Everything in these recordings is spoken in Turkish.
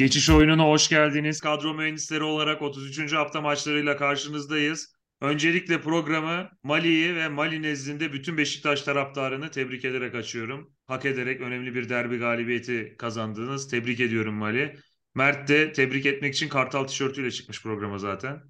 Geçiş oyununa hoş geldiniz. Kadro mühendisleri olarak 33. hafta maçlarıyla karşınızdayız. Öncelikle programı Mali'yi ve Mali nezdinde bütün Beşiktaş taraftarını tebrik ederek açıyorum. Hak ederek önemli bir derbi galibiyeti kazandınız. Tebrik ediyorum Mali. Mert de tebrik etmek için Kartal tişörtüyle çıkmış programa zaten.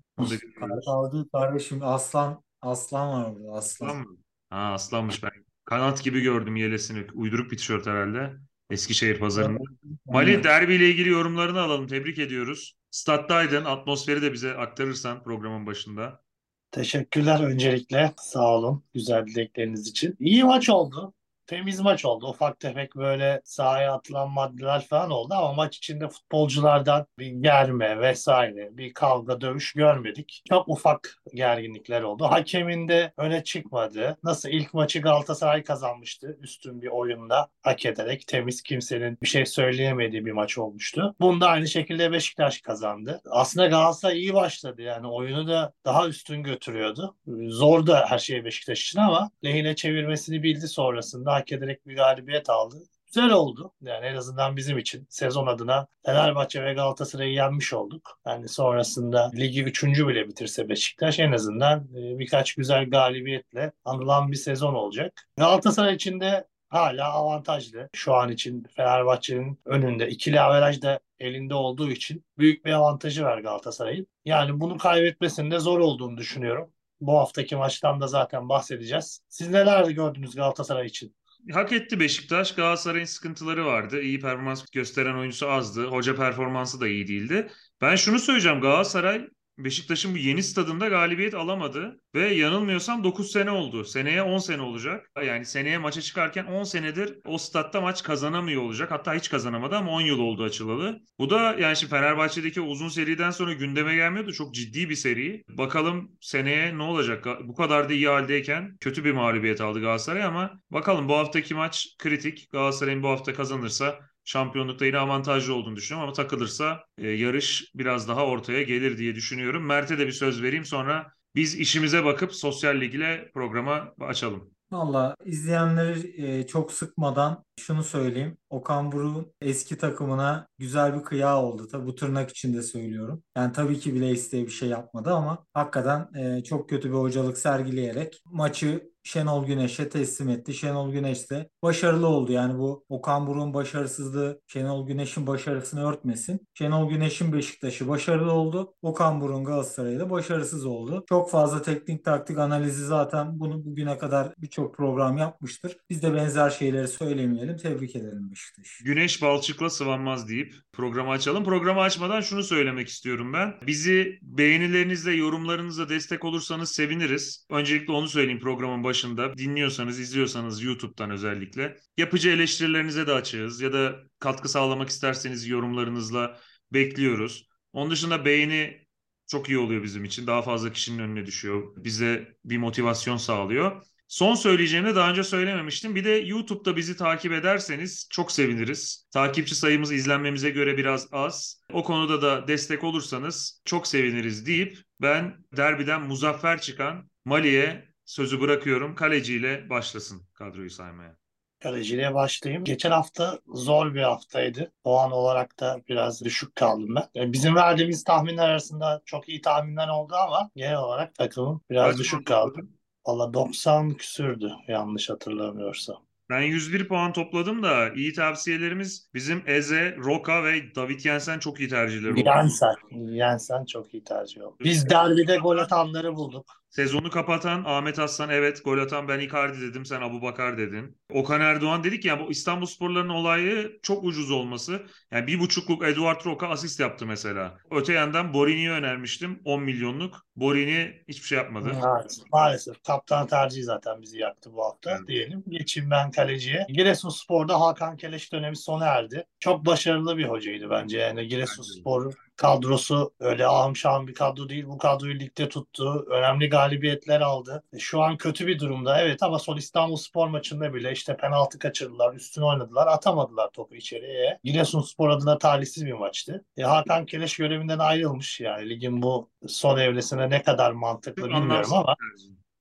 Kartal değil kardeşim aslan aslan var burada aslan. Aslan mı? Ha aslanmış ben. Kanat gibi gördüm yelesini. Uyduruk bir tişört herhalde. Eskişehir pazarında. Mali Aynen. derbiyle ilgili yorumlarını alalım. Tebrik ediyoruz. Stat'taydın. Atmosferi de bize aktarırsan programın başında. Teşekkürler öncelikle. Sağ olun güzel dilekleriniz için. İyi maç oldu. Temiz maç oldu. Ufak tefek böyle sahaya atılan maddeler falan oldu ama maç içinde futbolculardan bir germe vesaire, bir kavga, dövüş görmedik. Çok ufak gerginlikler oldu. Hakemin de öne çıkmadı. Nasıl ilk maçı Galatasaray kazanmıştı üstün bir oyunda hak ederek temiz kimsenin bir şey söyleyemediği bir maç olmuştu. Bunda aynı şekilde Beşiktaş kazandı. Aslında Galatasaray iyi başladı yani oyunu da daha üstün götürüyordu. Zor da her şey Beşiktaş için ama lehine çevirmesini bildi sonrasında hak ederek bir galibiyet aldı. Güzel oldu. Yani en azından bizim için sezon adına Fenerbahçe ve Galatasaray'ı yenmiş olduk. Yani sonrasında ligi üçüncü bile bitirse Beşiktaş en azından e, birkaç güzel galibiyetle anılan bir sezon olacak. Galatasaray için de hala avantajlı. Şu an için Fenerbahçe'nin önünde ikili averaj da elinde olduğu için büyük bir avantajı var Galatasaray'ın. Yani bunu kaybetmesinin zor olduğunu düşünüyorum. Bu haftaki maçtan da zaten bahsedeceğiz. Siz neler gördünüz Galatasaray için? Hak etti Beşiktaş. Galatasaray'ın sıkıntıları vardı. İyi performans gösteren oyuncusu azdı. Hoca performansı da iyi değildi. Ben şunu söyleyeceğim. Galatasaray Beşiktaş'ın bu yeni stadında galibiyet alamadı ve yanılmıyorsam 9 sene oldu. Seneye 10 sene olacak. Yani seneye maça çıkarken 10 senedir o statta maç kazanamıyor olacak. Hatta hiç kazanamadı ama 10 yıl oldu açılalı. Bu da yani şimdi Fenerbahçe'deki uzun seriden sonra gündeme gelmiyordu. Çok ciddi bir seri. Bakalım seneye ne olacak? Bu kadar da iyi haldeyken kötü bir mağlubiyet aldı Galatasaray ama bakalım bu haftaki maç kritik. Galatasaray'ın bu hafta kazanırsa şampiyonlukta yine avantajlı olduğunu düşünüyorum ama takılırsa e, yarış biraz daha ortaya gelir diye düşünüyorum. Mert'e de bir söz vereyim sonra biz işimize bakıp sosyal lig ile programa açalım. Valla izleyenleri e, çok sıkmadan şunu söyleyeyim. Okan Buruk'un eski takımına güzel bir kıyağı oldu. Tabi bu tırnak içinde söylüyorum. Yani tabii ki bile isteye bir şey yapmadı ama hakikaten e, çok kötü bir hocalık sergileyerek maçı Şenol Güneş'e teslim etti. Şenol Güneş de başarılı oldu. Yani bu Okan Buruk'un başarısızlığı Şenol Güneş'in başarısını örtmesin. Şenol Güneş'in Beşiktaş'ı başarılı oldu. Okan Buruk'un Galatasaray'ı da başarısız oldu. Çok fazla teknik taktik analizi zaten bunu bugüne kadar birçok program yapmıştır. Biz de benzer şeyleri söylemeyelim. Tebrik edelim Beşiktaş. Güneş balçıkla sıvanmaz deyip programı açalım. Programı açmadan şunu söylemek istiyorum ben. Bizi beğenilerinizle, yorumlarınızla destek olursanız seviniriz. Öncelikle onu söyleyeyim programın başında. Dinliyorsanız, izliyorsanız YouTube'dan özellikle. Yapıcı eleştirilerinize de açığız ya da katkı sağlamak isterseniz yorumlarınızla bekliyoruz. Onun dışında beğeni çok iyi oluyor bizim için. Daha fazla kişinin önüne düşüyor. Bize bir motivasyon sağlıyor. Son söyleyeceğimi daha önce söylememiştim. Bir de YouTube'da bizi takip ederseniz çok seviniriz. Takipçi sayımız izlenmemize göre biraz az. O konuda da destek olursanız çok seviniriz deyip ben derbiden muzaffer çıkan Mali'ye sözü bırakıyorum. Kaleciyle başlasın kadroyu saymaya. Kaleciyle başlayayım. Geçen hafta zor bir haftaydı. Puan olarak da biraz düşük kaldım ben. Bizim verdiğimiz tahminler arasında çok iyi tahminler oldu ama genel olarak takımım biraz Kaç düşük kaldı. Valla 90 küsürdü yanlış hatırlamıyorsam. Ben 101 puan topladım da iyi tavsiyelerimiz bizim Eze, Roka ve David Jensen çok iyi tercihler oldu. Yensen, Yensen çok iyi tercih oldu. Biz derbide gol atanları bulduk. Sezonu kapatan Ahmet Aslan evet gol atan ben Icardi dedim sen Abu Bakar dedin. Okan Erdoğan dedik ya bu İstanbul Sporların olayı çok ucuz olması. Yani bir buçukluk Eduard Roca asist yaptı mesela. Öte yandan Borini'yi önermiştim 10 milyonluk. Borini hiçbir şey yapmadı. Evet, maalesef kaptan tercihi zaten bizi yaktı bu hafta Evet. diyelim. Geçeyim ben kaleciye. Giresunspor'da Hakan Keleş dönemi sona erdi. Çok başarılı bir hocaydı bence. Yani Giresunspor kadrosu öyle ahım şahım bir kadro değil. Bu kadroyu ligde tuttu. Önemli galibiyetler aldı. E, Şu an kötü bir durumda. Evet ama son İstanbul Spor maçında bile işte penaltı kaçırdılar. Üstüne oynadılar. Atamadılar topu içeriye. Giresunspor adına talihsiz bir maçtı. E, Hakan Keleş görevinden ayrılmış. Yani ligin bu son evresine ne kadar mantıklı bilmiyorum ama.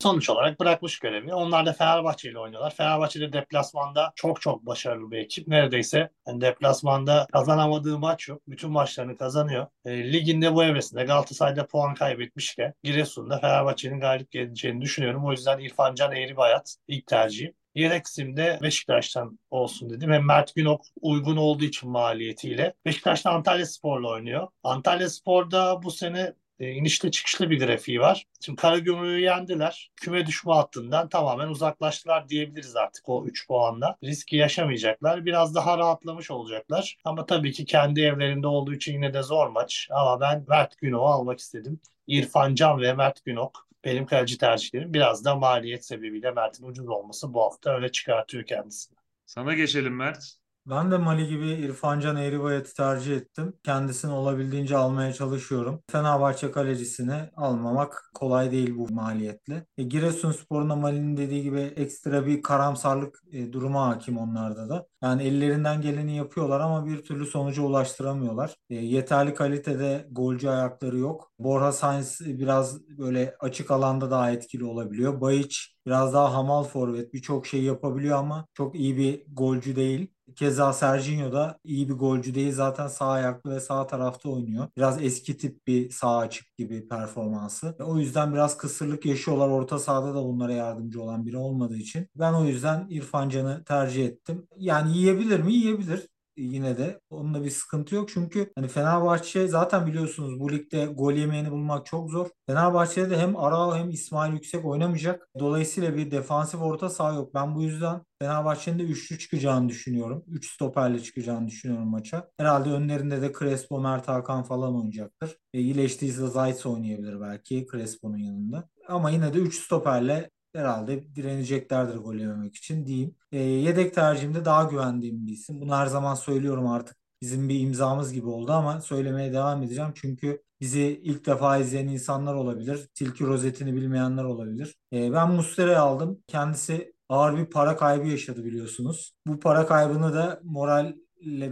Sonuç olarak bırakmış görevi. Onlar da Fenerbahçe ile oynuyorlar. Fenerbahçe'de deplasmanda çok çok başarılı bir ekip. Neredeyse yani deplasmanda kazanamadığı maç yok. Bütün maçlarını kazanıyor. E, liginde bu evresinde Galatasaray'da puan kaybetmişken Giresun'da Fenerbahçe'nin galip geleceğini düşünüyorum. O yüzden İrfan Can Eğribayat ilk tercihim. Yedek isimde Beşiktaş'tan olsun dedim. Hem Mert Günok uygun olduğu için maliyetiyle. Beşiktaş'ta Antalya Spor'la oynuyor. Antalya Spor'da bu sene e, inişli çıkışlı bir grafiği var. Şimdi Karagümrük'ü yendiler. Küme düşme hattından tamamen uzaklaştılar diyebiliriz artık o 3 puanla. Riski yaşamayacaklar. Biraz daha rahatlamış olacaklar. Ama tabii ki kendi evlerinde olduğu için yine de zor maç. Ama ben Mert Günok'u almak istedim. İrfan Can ve Mert Günok benim kaleci tercihlerim. Biraz da maliyet sebebiyle Mert'in ucuz olması bu hafta öne çıkartıyor kendisini. Sana geçelim Mert. Ben de Mali gibi İrfan Can Eğribayat'ı tercih ettim. Kendisini olabildiğince almaya çalışıyorum. Fenerbahçe kalecisini almamak kolay değil bu maliyetle. E, Giresunspor'un Mali'nin dediği gibi ekstra bir karamsarlık e, duruma hakim onlarda da. Yani ellerinden geleni yapıyorlar ama bir türlü sonuca ulaştıramıyorlar. E, yeterli kalitede golcü ayakları yok. Borja Sainz biraz böyle açık alanda daha etkili olabiliyor. Bayiç biraz daha hamal forvet birçok şey yapabiliyor ama çok iyi bir golcü değil. Keza Serginho da iyi bir golcü değil. Zaten sağ ayaklı ve sağ tarafta oynuyor. Biraz eski tip bir sağ açık gibi performansı. O yüzden biraz kısırlık yaşıyorlar. Orta sahada da bunlara yardımcı olan biri olmadığı için. Ben o yüzden İrfan Can'ı tercih ettim. Yani yiyebilir mi? Yiyebilir yine de. Onunla bir sıkıntı yok. Çünkü hani Fenerbahçe zaten biliyorsunuz bu ligde gol yemeyeni bulmak çok zor. Fenerbahçe'de de hem Arao hem İsmail Yüksek oynamayacak. Dolayısıyla bir defansif orta saha yok. Ben bu yüzden Fenerbahçe'nin de üçlü çıkacağını düşünüyorum. Üç stoperle çıkacağını düşünüyorum maça. Herhalde önlerinde de Crespo, Mert Hakan falan oynayacaktır. E, iyileştiyse Zayt oynayabilir belki Crespo'nun yanında. Ama yine de 3 stoperle herhalde direneceklerdir gol yememek için diyeyim. E, yedek tercihimde daha güvendiğim bir isim. Bunu her zaman söylüyorum artık. Bizim bir imzamız gibi oldu ama söylemeye devam edeceğim. Çünkü bizi ilk defa izleyen insanlar olabilir. Tilki rozetini bilmeyenler olabilir. E, ben Muslera'yı aldım. Kendisi ağır bir para kaybı yaşadı biliyorsunuz. Bu para kaybını da moralle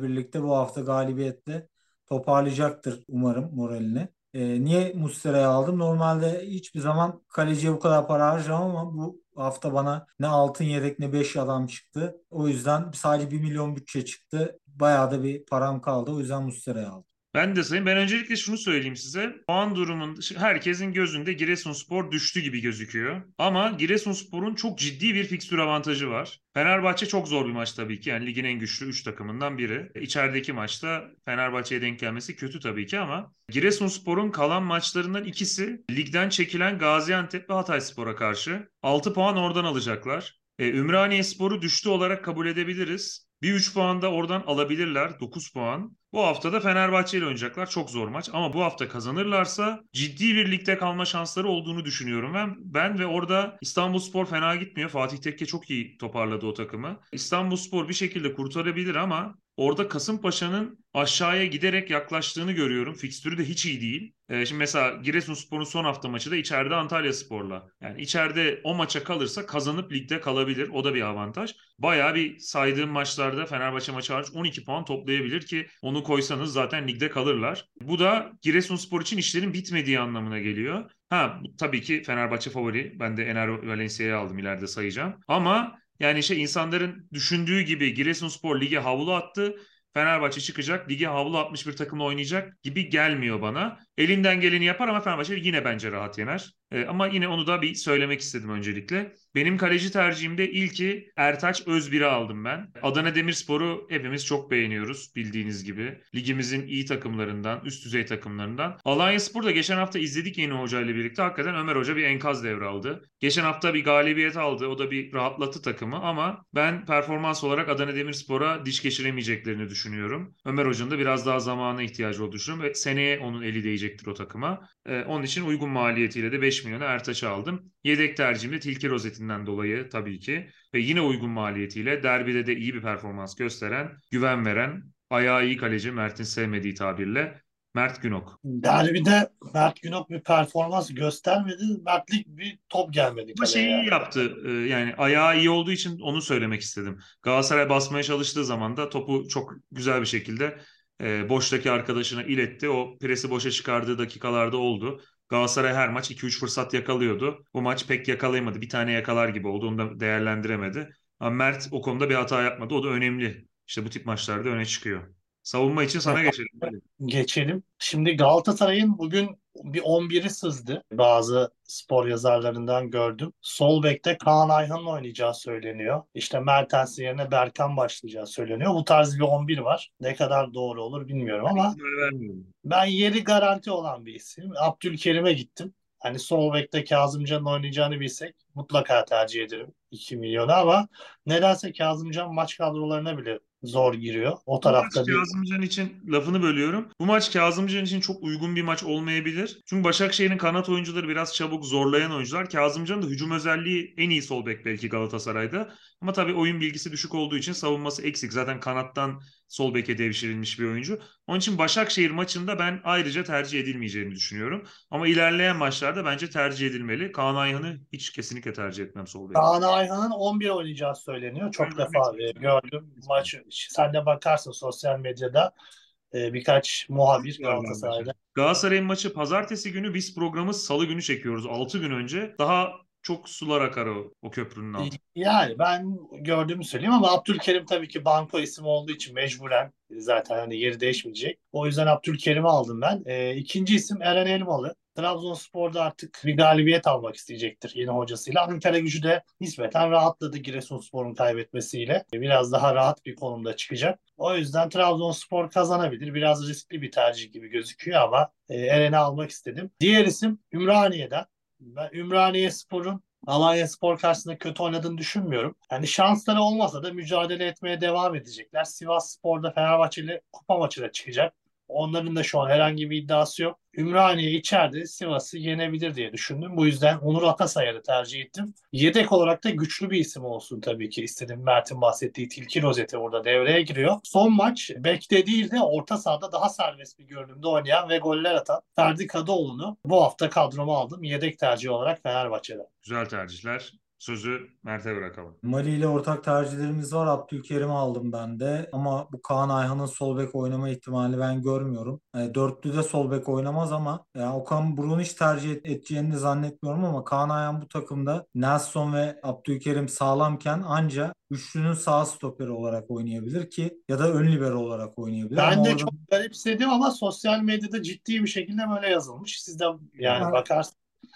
birlikte bu hafta galibiyetle toparlayacaktır umarım moralini. E, niye Muslera'yı aldım? Normalde hiçbir zaman kaleciye bu kadar para harcamam ama bu hafta bana ne altın yedek ne 5 adam çıktı. O yüzden sadece 1 milyon bütçe çıktı. Bayağı da bir param kaldı. O yüzden Muslera'yı aldım. Ben de sayayım. Ben öncelikle şunu söyleyeyim size. Puan durumun herkesin gözünde Giresunspor düştü gibi gözüküyor. Ama Giresunspor'un çok ciddi bir fikstür avantajı var. Fenerbahçe çok zor bir maç tabii ki. Yani ligin en güçlü 3 takımından biri. İçerideki maçta Fenerbahçe'ye denk gelmesi kötü tabii ki ama Giresunspor'un kalan maçlarından ikisi ligden çekilen Gaziantep ve Hatayspor'a karşı. 6 puan oradan alacaklar. E, Ümraniye Spor'u düştü olarak kabul edebiliriz. Bir 3 puan da oradan alabilirler. 9 puan. Bu hafta da Fenerbahçe ile oynayacaklar. Çok zor maç ama bu hafta kazanırlarsa ciddi bir ligde kalma şansları olduğunu düşünüyorum. Ben, ben ve orada İstanbulspor fena gitmiyor. Fatih Tekke çok iyi toparladı o takımı. İstanbulspor bir şekilde kurtarabilir ama orada Kasımpaşa'nın aşağıya giderek yaklaştığını görüyorum. Fikstürü de hiç iyi değil. Ee, şimdi mesela Giresunspor'un son hafta maçı da içeride Antalya Spor'la. Yani içeride o maça kalırsa kazanıp ligde kalabilir. O da bir avantaj. Bayağı bir saydığım maçlarda Fenerbahçe maçı hariç 12 puan toplayabilir ki onu koysanız zaten ligde kalırlar. Bu da Giresunspor için işlerin bitmediği anlamına geliyor. Ha tabii ki Fenerbahçe favori. Ben de Ener Valencia'yı aldım ileride sayacağım. Ama yani şey insanların düşündüğü gibi Giresunspor lige havlu attı. Fenerbahçe çıkacak, lige havlu atmış bir takımla oynayacak gibi gelmiyor bana. Elinden geleni yapar ama Fenerbahçe yine bence rahat yener. E, ama yine onu da bir söylemek istedim öncelikle. Benim kaleci tercihimde ilki Ertaç Özbir'i aldım ben. Adana Demirspor'u hepimiz çok beğeniyoruz bildiğiniz gibi. Ligimizin iyi takımlarından, üst düzey takımlarından. Alanya Spor da geçen hafta izledik yeni hocayla birlikte. Hakikaten Ömer Hoca bir enkaz devraldı. Geçen hafta bir galibiyet aldı. O da bir rahatlattı takımı ama ben performans olarak Adana Demirspor'a diş geçiremeyeceklerini düşünüyorum. Ömer Hoca'nın da biraz daha zamana ihtiyacı olduğunu düşünüyorum ve seneye onun eli değecektir o takıma. Ee, onun için uygun maliyetiyle de 5 milyona Ertaç'ı aldım. Yedek tercihim de Tilki rozetinden dolayı tabii ki. Ve yine uygun maliyetiyle derbide de iyi bir performans gösteren, güven veren, ayağı iyi kaleci Mert'in sevmediği tabirle Mert Günok. Derbide Mert Günok bir performans göstermedi. Mertlik bir top gelmedi. Ama şeyi yani. yaptı. e, Yani ayağı iyi olduğu için onu söylemek istedim. Galatasaray basmaya çalıştığı zaman da topu çok güzel bir şekilde e, boştaki arkadaşına iletti. O presi boşa çıkardığı dakikalarda oldu. Galatasaray her maç 2-3 fırsat yakalıyordu. Bu maç pek yakalayamadı. Bir tane yakalar gibi oldu. Onu da değerlendiremedi. Ama Mert o konuda bir hata yapmadı. O da önemli. İşte bu tip maçlarda öne çıkıyor. Savunma için sana geçelim. Geçelim. Şimdi Galatasaray'ın bugün bir 11'i sızdı. Bazı spor yazarlarından gördüm. Sol bekte Kaan Ayhan'ın oynayacağı söyleniyor. İşte Mertens yerine Berkan başlayacağı söyleniyor. Bu tarz bir 11 var. Ne kadar doğru olur bilmiyorum ama ben yeri garanti olan bir isim. Abdülkerim'e gittim. Hani sol bekte Kazımcan'ın oynayacağını bilsek mutlaka tercih ederim 2 milyona ama nedense Kazımcan maç kadrolarına bile zor giriyor. O Bu maç tarafta Kazımcan için lafını bölüyorum. Bu maç Kazımcan için çok uygun bir maç olmayabilir. Çünkü Başakşehir'in kanat oyuncuları biraz çabuk zorlayan oyuncular. Kazımcan'ın da hücum özelliği en iyi sol bek belki Galatasaray'da. Ama tabii oyun bilgisi düşük olduğu için savunması eksik. Zaten kanattan sol beke devşirilmiş bir oyuncu. Onun için Başakşehir maçında ben ayrıca tercih edilmeyeceğini düşünüyorum. Ama ilerleyen maçlarda bence tercih edilmeli. Kaan Ayhan'ı hiç kesinlikle tercih etmem sol bek. Kaan Ayhan'ın 11 oynayacağı söyleniyor. Çok Evet, defa evet. e, gördüm maçı. Sen de bakarsın sosyal medyada e, birkaç muhabir Galatasaray'da. Galatasaray'ın maçı pazartesi günü biz programı salı günü çekiyoruz. 6 gün önce. Daha çok sular akar o, o köprünün altı. Yani ben gördüğümü söyleyeyim ama Abdülkerim tabii ki banko isim olduğu için mecburen zaten hani yeri değişmeyecek. O yüzden Abdülkerim'i aldım ben. E, ikinci isim Eren Elmalı. Trabzonspor'da artık bir galibiyet almak isteyecektir yeni hocasıyla. Ankara gücü de nispeten rahatladı Giresunspor'un kaybetmesiyle. Biraz daha rahat bir konumda çıkacak. O yüzden Trabzonspor kazanabilir. Biraz riskli bir tercih gibi gözüküyor ama e, Eren'i almak istedim. Diğer isim Ümraniye'den. Ben Ümraniye Spor'un Alanya Spor karşısında kötü oynadığını düşünmüyorum. Yani şansları olmasa da mücadele etmeye devam edecekler. Sivas Spor'da Fenerbahçe ile kupa maçına çıkacak. Onların da şu an herhangi bir iddiası yok. Ümraniye içeride Sivas'ı yenebilir diye düşündüm. Bu yüzden Onur Atasayar'ı tercih ettim. Yedek olarak da güçlü bir isim olsun tabii ki istedim. Mert'in bahsettiği Tilki Rozeti burada devreye giriyor. Son maç bekte değil de orta sahada daha serbest bir görünümde oynayan ve goller atan Ferdi Kadıoğlu'nu bu hafta kadroma aldım. Yedek tercih olarak Fenerbahçe'den. Güzel tercihler. Sözü Mert'e bırakalım. Mali ile ortak tercihlerimiz var. Abdülkerim'i aldım ben de. Ama bu Kaan Ayhan'ın sol bek oynama ihtimali ben görmüyorum. Yani dörtlüde sol bek oynamaz ama yani Okan Buruk'un hiç tercih et- edeceğini de zannetmiyorum ama Kaan Ayhan bu takımda Nelson ve Abdülkerim sağlamken anca üçlünün sağ stoperi olarak oynayabilir ki ya da ön libero olarak oynayabilir. Ben ama de orada- çok garipsedim ama sosyal medyada ciddi bir şekilde böyle yazılmış. Siz de yani Evet.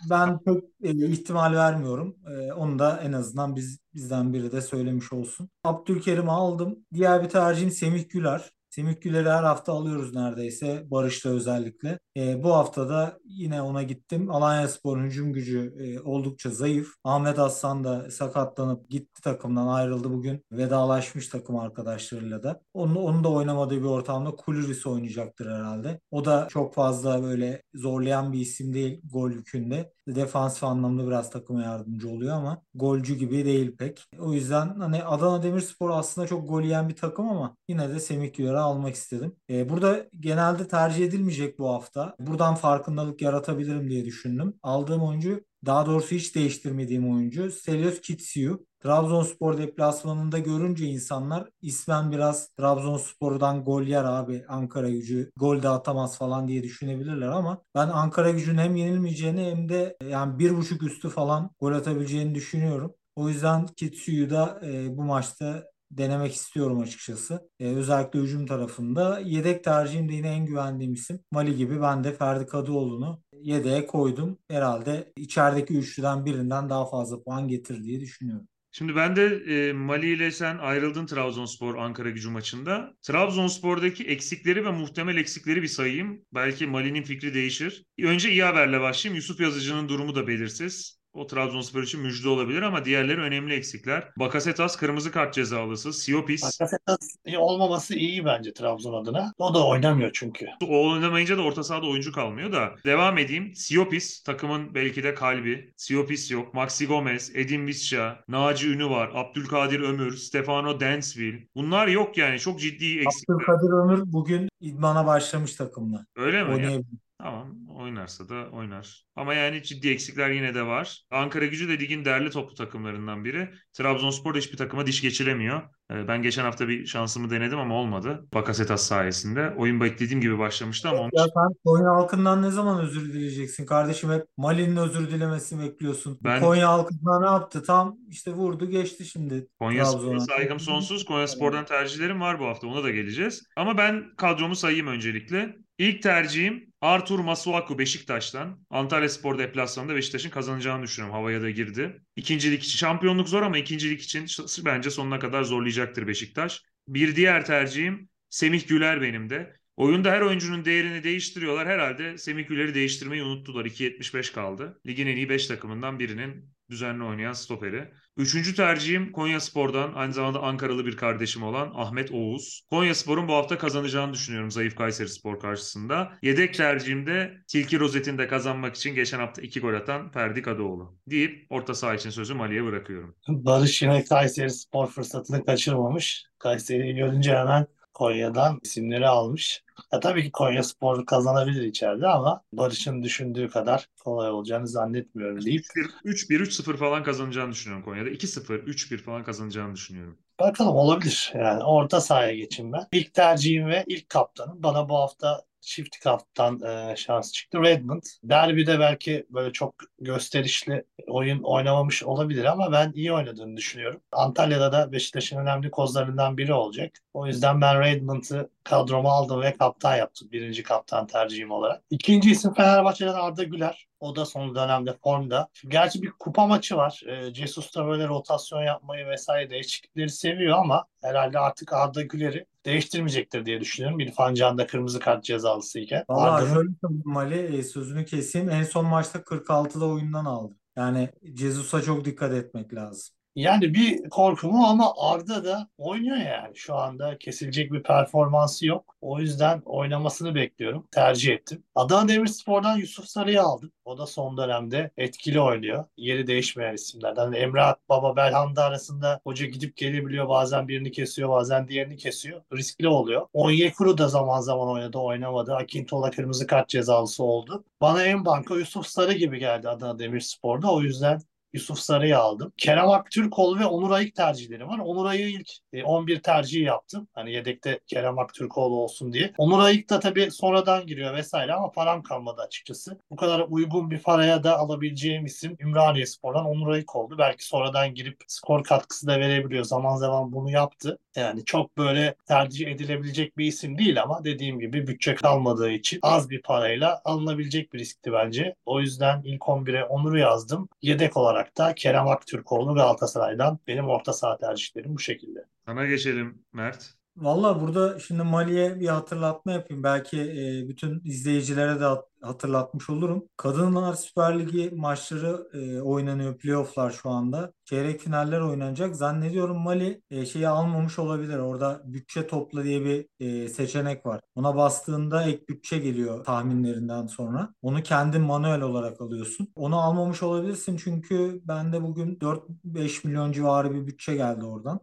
Ben pek e, ihtimal vermiyorum. E, onu da en azından biz bizden biri de söylemiş olsun. Abdülkerim'i aldım. Diğer bir tercihim Semih Güler. Semih her hafta alıyoruz neredeyse. Barış'ta özellikle. E, bu hafta da yine ona gittim. Alanyaspor'un hücum gücü e, oldukça zayıf. Ahmet Aslan da sakatlanıp gitti takımdan ayrıldı bugün. Vedalaşmış takım arkadaşlarıyla da. Onun, onun da oynamadığı bir ortamda Kuluris oynayacaktır herhalde. O da çok fazla böyle zorlayan bir isim değil gol yükünde. Defansif anlamda biraz takıma yardımcı oluyor ama golcü gibi değil pek. O yüzden hani Adana Demirspor aslında çok gol yiyen bir takım ama yine de Semih Güler'i almak istedim. Ee, burada genelde tercih edilmeyecek bu hafta. Buradan farkındalık yaratabilirim diye düşündüm. Aldığım oyuncu daha doğrusu hiç değiştirmediğim oyuncu Stelios Kitsiou. Trabzonspor deplasmanında görünce insanlar ismen biraz Trabzonspor'dan gol yer abi Ankara gücü gol de atamaz falan diye düşünebilirler ama ben Ankara gücünün hem yenilmeyeceğini hem de yani bir buçuk üstü falan gol atabileceğini düşünüyorum. O yüzden Kitsiou'yu da e, bu maçta denemek istiyorum açıkçası. E, özellikle hücum tarafında. Yedek tercihim de yine en güvendiğim isim. Mali gibi ben de Ferdi Kadıoğlu'nu yedeğe koydum. Herhalde içerideki üçlüden birinden daha fazla puan getir diye düşünüyorum. Şimdi ben de e, Mali ile sen ayrıldın Trabzonspor Ankara gücü maçında. Trabzonspor'daki eksikleri ve muhtemel eksikleri bir sayayım. Belki Mali'nin fikri değişir. Önce iyi haberle başlayayım. Yusuf Yazıcı'nın durumu da belirsiz. O Trabzonspor için müjde olabilir ama diğerleri önemli eksikler. Bakasetas kırmızı kart cezalısı. Siopis Bakasetas olmaması iyi bence Trabzon adına. O da oynamıyor çünkü. O oynamayınca da orta sahada oyuncu kalmıyor da. Devam edeyim. Siopis takımın belki de kalbi. Siopis yok. Maxi Gomez, Edin Visca, Naci Ünü var. Abdülkadir Ömür, Stefano Densville. Bunlar yok yani. Çok ciddi eksik. Abdülkadir Ömür bugün idmana başlamış takımla. Öyle mi? Ya, Oynayabilir. Tamam oynar. oynarsa da oynar. Ama yani ciddi eksikler yine de var. Ankara gücü de ligin değerli toplu takımlarından biri. Trabzonspor hiçbir takıma diş geçiremiyor. Ee, Ben geçen hafta bir şansımı denedim ama olmadı. Bakasetas sayesinde. Oyun beklediğim gibi başlamıştı ama Ya sen Konya halkından ne zaman özür dileyeceksin kardeşim? Hep Mali'nin özür dilemesini bekliyorsun. Ben- Konya halkından ne yaptı? Tam işte vurdu geçti şimdi Konya Spor'a saygım sonsuz. Konya Spor'dan tercihlerim var bu hafta. Ona da geleceğiz. Ama ben kadromu sayayım öncelikle. İlk tercihim Artur Masuaku Beşiktaş'tan. Antalya Spor deplasmanında Beşiktaş'ın kazanacağını düşünüyorum. Havaya da girdi. İkincilik için şampiyonluk zor ama ikincilik için bence sonuna kadar zorlayacaktır Beşiktaş. Bir diğer tercihim Semih Güler benim de. Oyunda her oyuncunun değerini değiştiriyorlar. Herhalde Semih Güler'i değiştirmeyi unuttular. 2.75 kaldı. Ligin en iyi 5 takımından birinin düzenli oynayan stoperi. Üçüncü tercihim Konya Spor'dan aynı zamanda Ankaralı bir kardeşim olan Ahmet Oğuz. Konya Spor'un bu hafta kazanacağını düşünüyorum zayıf Kayseri Spor karşısında. Yedek tercihim de Tilki Rozet'in de kazanmak için geçen hafta iki gol atan Ferdi Kadıoğlu. Deyip orta saha için sözü Mali'ye bırakıyorum. Barış yine Kayseri Spor fırsatını kaçırmamış. Kayseri'yi görünce hemen Konya'dan isimleri almış. Ya tabii ki Konya Spor kazanabilir içeride ama Barış'ın düşündüğü kadar kolay olacağını zannetmiyorum deyip 3-1, 3-0 falan kazanacağını düşünüyorum Konya'da. 2-0, 3-1 falan kazanacağını düşünüyorum. bakalım olabilir. Yani orta sahaya geçeyim ben. İlk tercihim ve ilk kaptanım. Bana bu hafta çift kaptan e, şans çıktı. Redmond. Derbide belki böyle çok gösterişli oyun oynamamış olabilir ama ben iyi oynadığını düşünüyorum. Antalya'da da Beşiktaş'ın önemli kozlarından biri olacak. O yüzden ben Redmond'ı kadroma aldım ve kaptan yaptım. Birinci kaptan tercihim olarak. İkinci isim Fenerbahçe'den Arda Güler. O da son dönemde formda. Gerçi bir kupa maçı var. E, Jesus da böyle rotasyon yapmayı vesaire değişiklikleri seviyor ama herhalde artık Arda Güler'i değiştirmeyecektir diye düşünüyorum. İrfan Can da kırmızı kart cezalısıyken. Vallahi Arda'nın şöyle söyleyeyim Mali sözünü keseyim. En son maçta 46'da oyundan aldı. Yani Jesus'a çok dikkat etmek lazım. Yani bir korkumu ama Arda da oynuyor yani. Şu anda kesilecek bir performansı yok. O yüzden oynamasını bekliyorum. Tercih ettim. Adana Demirspor'dan Yusuf Sarı'yı aldım. O da son dönemde etkili oynuyor. Yeri değişmeyen isimlerden. Yani Emre Akbaba, Belhanda arasında hoca gidip gelebiliyor. Bazen birini kesiyor, bazen diğerini kesiyor. Riskli oluyor. Onyekuru da zaman zaman oynadı, oynamadı. Akintola kırmızı kart cezalısı oldu. Bana en banka Yusuf Sarı gibi geldi Adana Demirspor'da. O yüzden Yusuf Sarı'yı aldım. Kerem Aktürkoğlu ve Onur Ayık tercihlerim var. Onur Ayık'ı ilk e, 11 tercihi yaptım. Hani yedekte Kerem Aktürkoğlu olsun diye. Onur Ayık da tabii sonradan giriyor vesaire ama param kalmadı açıkçası. Bu kadar uygun bir paraya da alabileceğim isim Ümraniye Spor'dan Onur Ayık oldu. Belki sonradan girip skor katkısı da verebiliyor. Zaman zaman bunu yaptı. Yani çok böyle tercih edilebilecek bir isim değil ama dediğim gibi bütçe kalmadığı için az bir parayla alınabilecek bir riskti bence. O yüzden ilk 11'e Onur'u yazdım. Yedek olarak da Kerem Aktürkoğlu Galatasaray'dan benim orta saha tercihlerim bu şekilde. Sana geçelim Mert. Valla burada şimdi Mali'ye bir hatırlatma yapayım. Belki e, bütün izleyicilere de hat- hatırlatmış olurum. Kadınlar Süper Ligi maçları e, oynanıyor. Playoff'lar şu anda. Çeyrek finaller oynanacak. Zannediyorum Mali e, şeyi almamış olabilir. Orada bütçe topla diye bir seçenek var. Ona bastığında ek bütçe geliyor tahminlerinden sonra. Onu kendin manuel olarak alıyorsun. Onu almamış olabilirsin çünkü bende bugün 4-5 milyon civarı bir bütçe geldi oradan.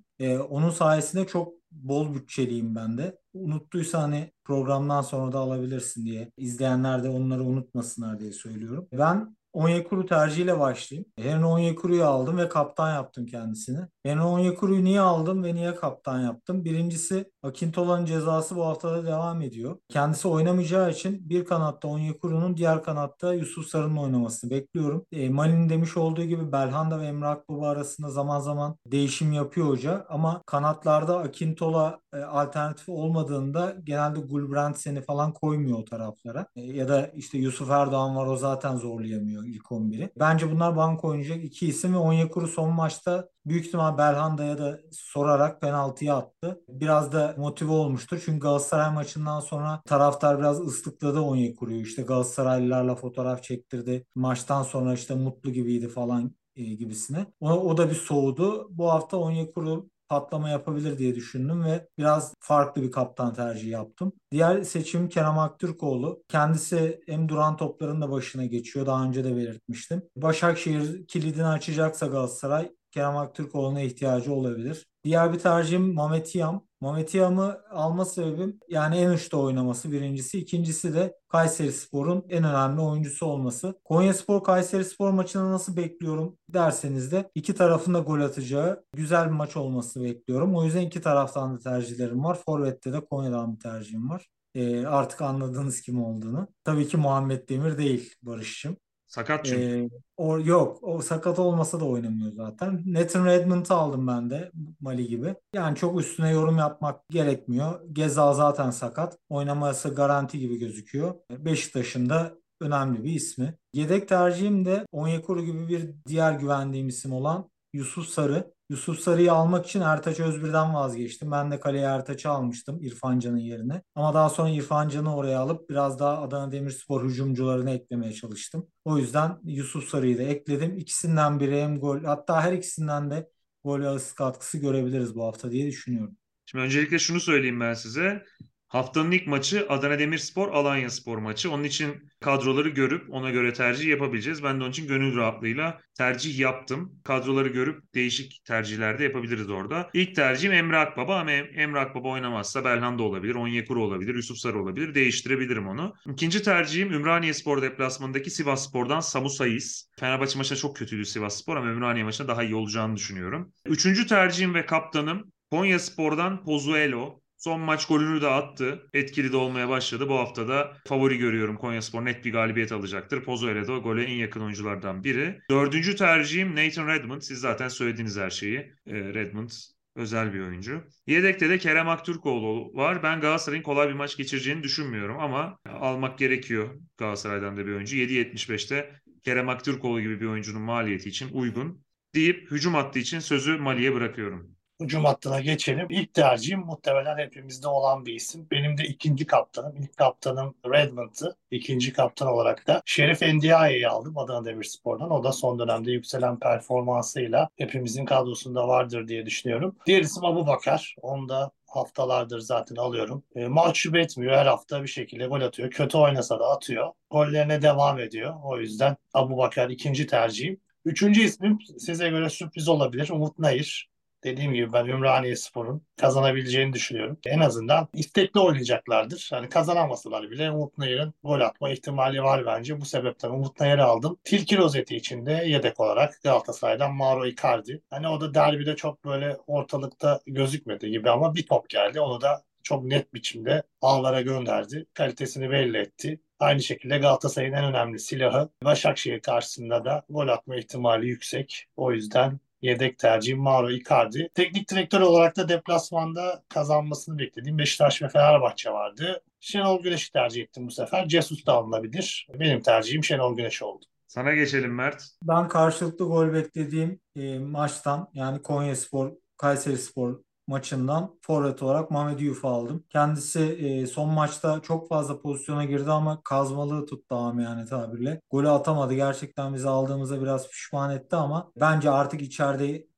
Onun sayesinde çok bol bütçeliyim ben de. Unuttuysa hani programdan sonra da alabilirsin diye. İzleyenler de onları unutmasınlar diye söylüyorum. Ben Onyekuru tercihiyle başlayayım. Henry Onyekuru'yu aldım ve kaptan yaptım kendisini. Henry Onyekuru'yu niye aldım ve niye kaptan yaptım? Birincisi Akintola'nın cezası bu haftada devam ediyor. Kendisi oynamayacağı için bir kanatta Onyekuru'nun diğer kanatta Yusuf Sarı'nın oynamasını bekliyorum. E, Mali'nin demiş olduğu gibi Belhanda ve Emre Akbaba arasında zaman zaman değişim yapıyor hoca ama kanatlarda Akintola e, alternatif olmadığında genelde Gulbrandsen'i falan koymuyor o taraflara. E, ya da işte Yusuf Erdoğan var o zaten zorlayamıyor ilk 11'i. Bence bunlar banko oynayacak iki isim ve Onyekuru son maçta büyük ihtimal Belhanda'ya da sorarak penaltıyı attı. Biraz da motive olmuştur. Çünkü Galatasaray maçından sonra taraftar biraz ıslıkladı Onyekuru'yu. İşte Galatasaraylılarla fotoğraf çektirdi. Maçtan sonra işte mutlu gibiydi falan e, gibisine. O, o da bir soğudu. Bu hafta Onyekuru patlama yapabilir diye düşündüm ve biraz farklı bir kaptan tercihi yaptım. Diğer seçim Kerem Aktürkoğlu. Kendisi hem duran topların da başına geçiyor. Daha önce de belirtmiştim. Başakşehir kilidini açacaksa Galatasaray Kerem Aktürkoğlu'na ihtiyacı olabilir. Diğer bir tercihim Mehmet Yam. Mametiyam'ı alma sebebim yani en uçta oynaması birincisi. İkincisi de Kayserispor'un en önemli oyuncusu olması. Konyaspor Kayserispor maçını nasıl bekliyorum derseniz de iki tarafın da gol atacağı güzel bir maç olması bekliyorum. O yüzden iki taraftan da tercihlerim var. Forvet'te de Konya'dan bir tercihim var. E, artık anladınız kim olduğunu. Tabii ki Muhammed Demir değil Barış'cığım. Sakat çünkü. Ee, o, yok o sakat olmasa da oynamıyor zaten. Nathan Redmond'u aldım ben de Mali gibi. Yani çok üstüne yorum yapmak gerekmiyor. Geza zaten sakat. Oynaması garanti gibi gözüküyor. Beşiktaş'ın da önemli bir ismi. Yedek tercihim de Onyekuru gibi bir diğer güvendiğim isim olan Yusuf Sarı. Yusuf Sarı'yı almak için Ertaç Özbir'den vazgeçtim. Ben de kaleye Ertaç'ı almıştım İrfan Can'ın yerine. Ama daha sonra İrfan Can'ı oraya alıp biraz daha Adana Demirspor hücumcularını eklemeye çalıştım. O yüzden Yusuf Sarı'yı da ekledim. İkisinden biri hem gol hatta her ikisinden de gol asist katkısı görebiliriz bu hafta diye düşünüyorum. Şimdi öncelikle şunu söyleyeyim ben size. Haftanın ilk maçı Adana Demirspor Alanya Spor maçı. Onun için kadroları görüp ona göre tercih yapabileceğiz. Ben de onun için gönül rahatlığıyla tercih yaptım. Kadroları görüp değişik tercihler de yapabiliriz orada. İlk tercihim Emre Akbaba ama Emre Akbaba oynamazsa Belhanda olabilir, Onyekuru olabilir, Yusuf Sarı olabilir. Değiştirebilirim onu. İkinci tercihim Ümraniye Spor deplasmanındaki Sivas Spor'dan Samu Sayis. Fenerbahçe maçında çok kötüydü Sivas Spor ama Ümraniye maçında daha iyi olacağını düşünüyorum. Üçüncü tercihim ve kaptanım Konya Spor'dan Pozuelo. Son maç golünü de attı. Etkili de olmaya başladı. Bu hafta da favori görüyorum. Konyaspor net bir galibiyet alacaktır. Pozuelo da gole en yakın oyunculardan biri. Dördüncü tercihim Nathan Redmond. Siz zaten söylediğiniz her şeyi. Ee, Redmond özel bir oyuncu. Yedekte de Kerem Aktürkoğlu var. Ben Galatasaray'ın kolay bir maç geçireceğini düşünmüyorum ama almak gerekiyor Galatasaray'dan da bir oyuncu. 7.75'te Kerem Aktürkoğlu gibi bir oyuncunun maliyeti için uygun deyip hücum attığı için sözü Mali'ye bırakıyorum hücum hattına geçelim. İlk tercihim muhtemelen hepimizde olan bir isim. Benim de ikinci kaptanım. İlk kaptanım Redmond'ı. İkinci kaptan olarak da Şerif Endiaye'yi aldım Adana Demirspor'dan. O da son dönemde yükselen performansıyla hepimizin kadrosunda vardır diye düşünüyorum. Diğer isim Abu Bakar. Onu da haftalardır zaten alıyorum. E, mahcup etmiyor. Her hafta bir şekilde gol atıyor. Kötü oynasa da atıyor. Gollerine devam ediyor. O yüzden Abu Bakar ikinci tercihim. Üçüncü ismim size göre sürpriz olabilir. Umut Nayır dediğim gibi ben Ümraniye Spor'un kazanabileceğini düşünüyorum. En azından istekli oynayacaklardır. Hani kazanamasalar bile Umut Nayır'ın gol atma ihtimali var bence. Bu sebepten Umut Nayır'ı aldım. Tilki rozeti için de yedek olarak Galatasaray'dan Mauro Icardi. Hani o da derbide çok böyle ortalıkta gözükmedi gibi ama bir top geldi. Onu da çok net biçimde ağlara gönderdi. Kalitesini belli etti. Aynı şekilde Galatasaray'ın en önemli silahı Başakşehir karşısında da gol atma ihtimali yüksek. O yüzden Yedek tercihim Mauro Icardi. Teknik direktör olarak da deplasmanda kazanmasını beklediğim Beşiktaş ve Fenerbahçe vardı. Şenol Güneş'i tercih ettim bu sefer. Cesus da alınabilir. Benim tercihim Şenol Güneş oldu. Sana geçelim Mert. Ben karşılıklı gol beklediğim e, maçtan yani Konya Spor, Kayseri Spor maçından forvet olarak Mehmet Yuf'u aldım. Kendisi e, son maçta çok fazla pozisyona girdi ama kazmalığı tuttu yani tabirle. Golü atamadı. Gerçekten bizi aldığımızda biraz pişman etti ama bence artık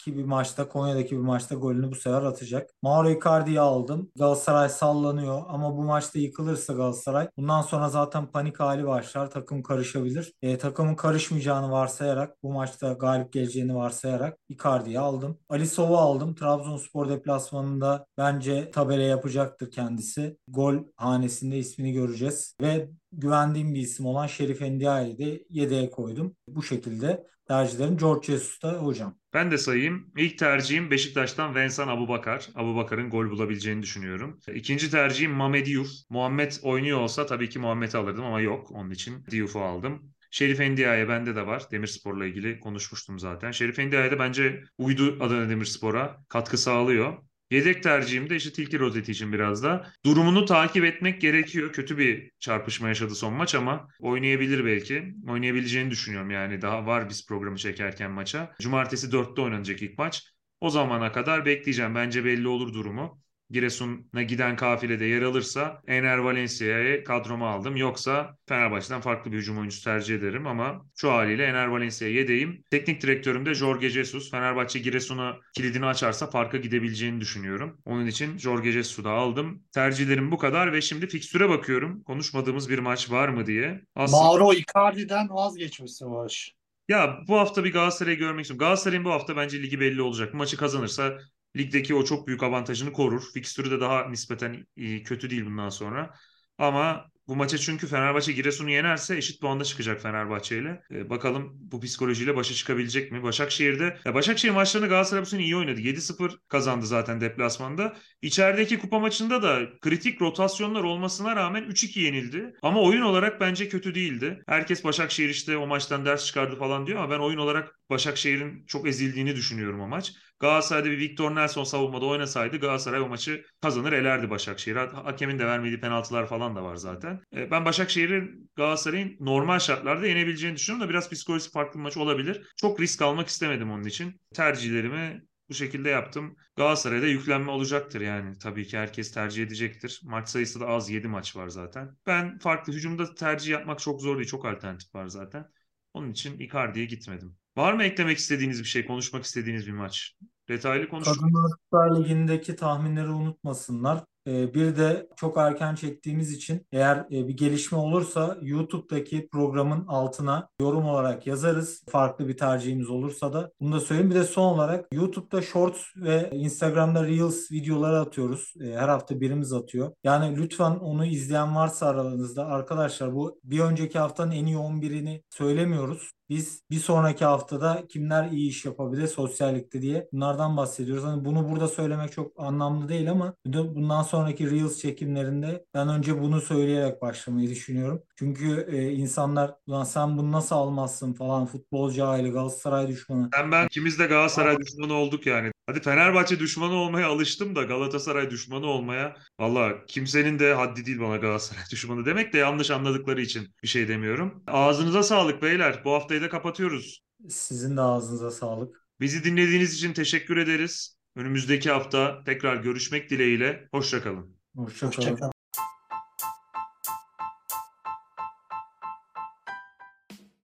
içerideki bir maçta, Konya'daki bir maçta golünü bu sefer atacak. Mauro Icardi'yi aldım. Galatasaray sallanıyor ama bu maçta yıkılırsa Galatasaray bundan sonra zaten panik hali başlar. Takım karışabilir. E, takımın karışmayacağını varsayarak bu maçta galip geleceğini varsayarak Icardi'yi aldım. Ali Sov'u aldım. Trabzonspor deplasmanı deplasmanında bence tabela yapacaktır kendisi. Gol hanesinde ismini göreceğiz ve güvendiğim bir isim olan Şerif Endiaye'yi de yedeğe koydum. Bu şekilde tercihlerim George Jesus'ta hocam. Ben de sayayım. İlk tercihim Beşiktaş'tan Vensan Abubakar. Abubakar'ın gol bulabileceğini düşünüyorum. İkinci tercihim Mamed Diouf. Muhammed oynuyor olsa tabii ki Muhammed'i alırdım ama yok. Onun için Diouf'u aldım. Şerif Endiaye bende de var. Demirspor'la ilgili konuşmuştum zaten. Şerif Endiaye de bence uydu Adana Demirspor'a katkı sağlıyor. Yedek tercihim de işte Tilki Rozeti için biraz da. Durumunu takip etmek gerekiyor. Kötü bir çarpışma yaşadı son maç ama oynayabilir belki. Oynayabileceğini düşünüyorum yani. Daha var biz programı çekerken maça. Cumartesi 4'te oynanacak ilk maç. O zamana kadar bekleyeceğim. Bence belli olur durumu. Giresun'a giden kafilede yer alırsa Ener Valencia'yı kadroma aldım. Yoksa Fenerbahçe'den farklı bir hücum oyuncusu tercih ederim ama şu haliyle Ener Valencia'ya yedeyim. Teknik direktörüm de Jorge Jesus. Fenerbahçe Giresun'a kilidini açarsa farka gidebileceğini düşünüyorum. Onun için Jorge Jesus'u da aldım. Tercihlerim bu kadar ve şimdi fikstüre bakıyorum. Konuşmadığımız bir maç var mı diye. Aslında... Mauro Icardi'den vazgeçmişsin Barış. Ya bu hafta bir Galatasaray'ı görmek istiyorum. Galatasaray'ın bu hafta bence ligi belli olacak. Maçı kazanırsa ligdeki o çok büyük avantajını korur. Fikstürü de daha nispeten iyi, kötü değil bundan sonra. Ama bu maça çünkü Fenerbahçe Giresun'u yenerse eşit puanda çıkacak Fenerbahçe ile. Ee, bakalım bu psikolojiyle başa çıkabilecek mi? Başakşehir'de ya Başakşehir maçlarını Galatasaray bu iyi oynadı. 7-0 kazandı zaten deplasmanda. İçerideki kupa maçında da kritik rotasyonlar olmasına rağmen 3-2 yenildi. Ama oyun olarak bence kötü değildi. Herkes Başakşehir işte o maçtan ders çıkardı falan diyor ama ben oyun olarak Başakşehir'in çok ezildiğini düşünüyorum o maç. Galatasaray'da bir Victor Nelson savunmada oynasaydı Galatasaray o maçı kazanır elerdi Başakşehir. Hakemin de vermediği penaltılar falan da var zaten. E, Ben Başakşehir'in Galatasaray'ın normal şartlarda yenebileceğini düşünüyorum da biraz psikolojisi farklı bir maç olabilir. Çok risk almak istemedim onun için. Tercihlerimi bu şekilde yaptım. Galatasaray'da yüklenme olacaktır yani. Tabii ki herkes tercih edecektir. Maç sayısı da az 7 maç var zaten. Ben farklı hücumda tercih yapmak çok zor değil. Çok alternatif var zaten. Onun için Icardi'ye gitmedim. Var mı eklemek istediğiniz bir şey, konuşmak istediğiniz bir maç? Detaylı konuştuk. Kadınlar Süper Ligi'ndeki tahminleri unutmasınlar. Ee, Bir de çok erken çektiğimiz için eğer e, bir gelişme olursa YouTube'daki programın altına yorum olarak yazarız. Farklı bir tercihimiz olursa da. Bunu da söyleyeyim. Bir de son olarak YouTube'da Shorts ve Instagram'da Reels videoları atıyoruz. Ee, Her hafta birimiz atıyor. Yani lütfen onu izleyen varsa aranızda arkadaşlar bu bir önceki haftanın en iyi 11'ini söylemiyoruz. Biz bir sonraki haftada kimler iyi iş yapabilir sosyallikte diye bunlardan bahsediyoruz. Hani bunu burada söylemek çok anlamlı değil ama bundan sonraki Reels çekimlerinde ben önce bunu söyleyerek başlamayı düşünüyorum. Çünkü e, insanlar Ulan sen bunu nasıl almazsın falan futbolcu aile Galatasaray düşmanı. Sen ben ikimiz de Galatasaray düşmanı olduk yani. Hadi Fenerbahçe düşmanı olmaya alıştım da Galatasaray düşmanı olmaya valla kimsenin de haddi değil bana Galatasaray düşmanı demek de yanlış anladıkları için bir şey demiyorum. Ağzınıza sağlık beyler. Bu haftayı da kapatıyoruz. Sizin de ağzınıza sağlık. Bizi dinlediğiniz için teşekkür ederiz. Önümüzdeki hafta tekrar görüşmek dileğiyle. Hoşçakalın. Hoşça kalın. Hoşçakalın.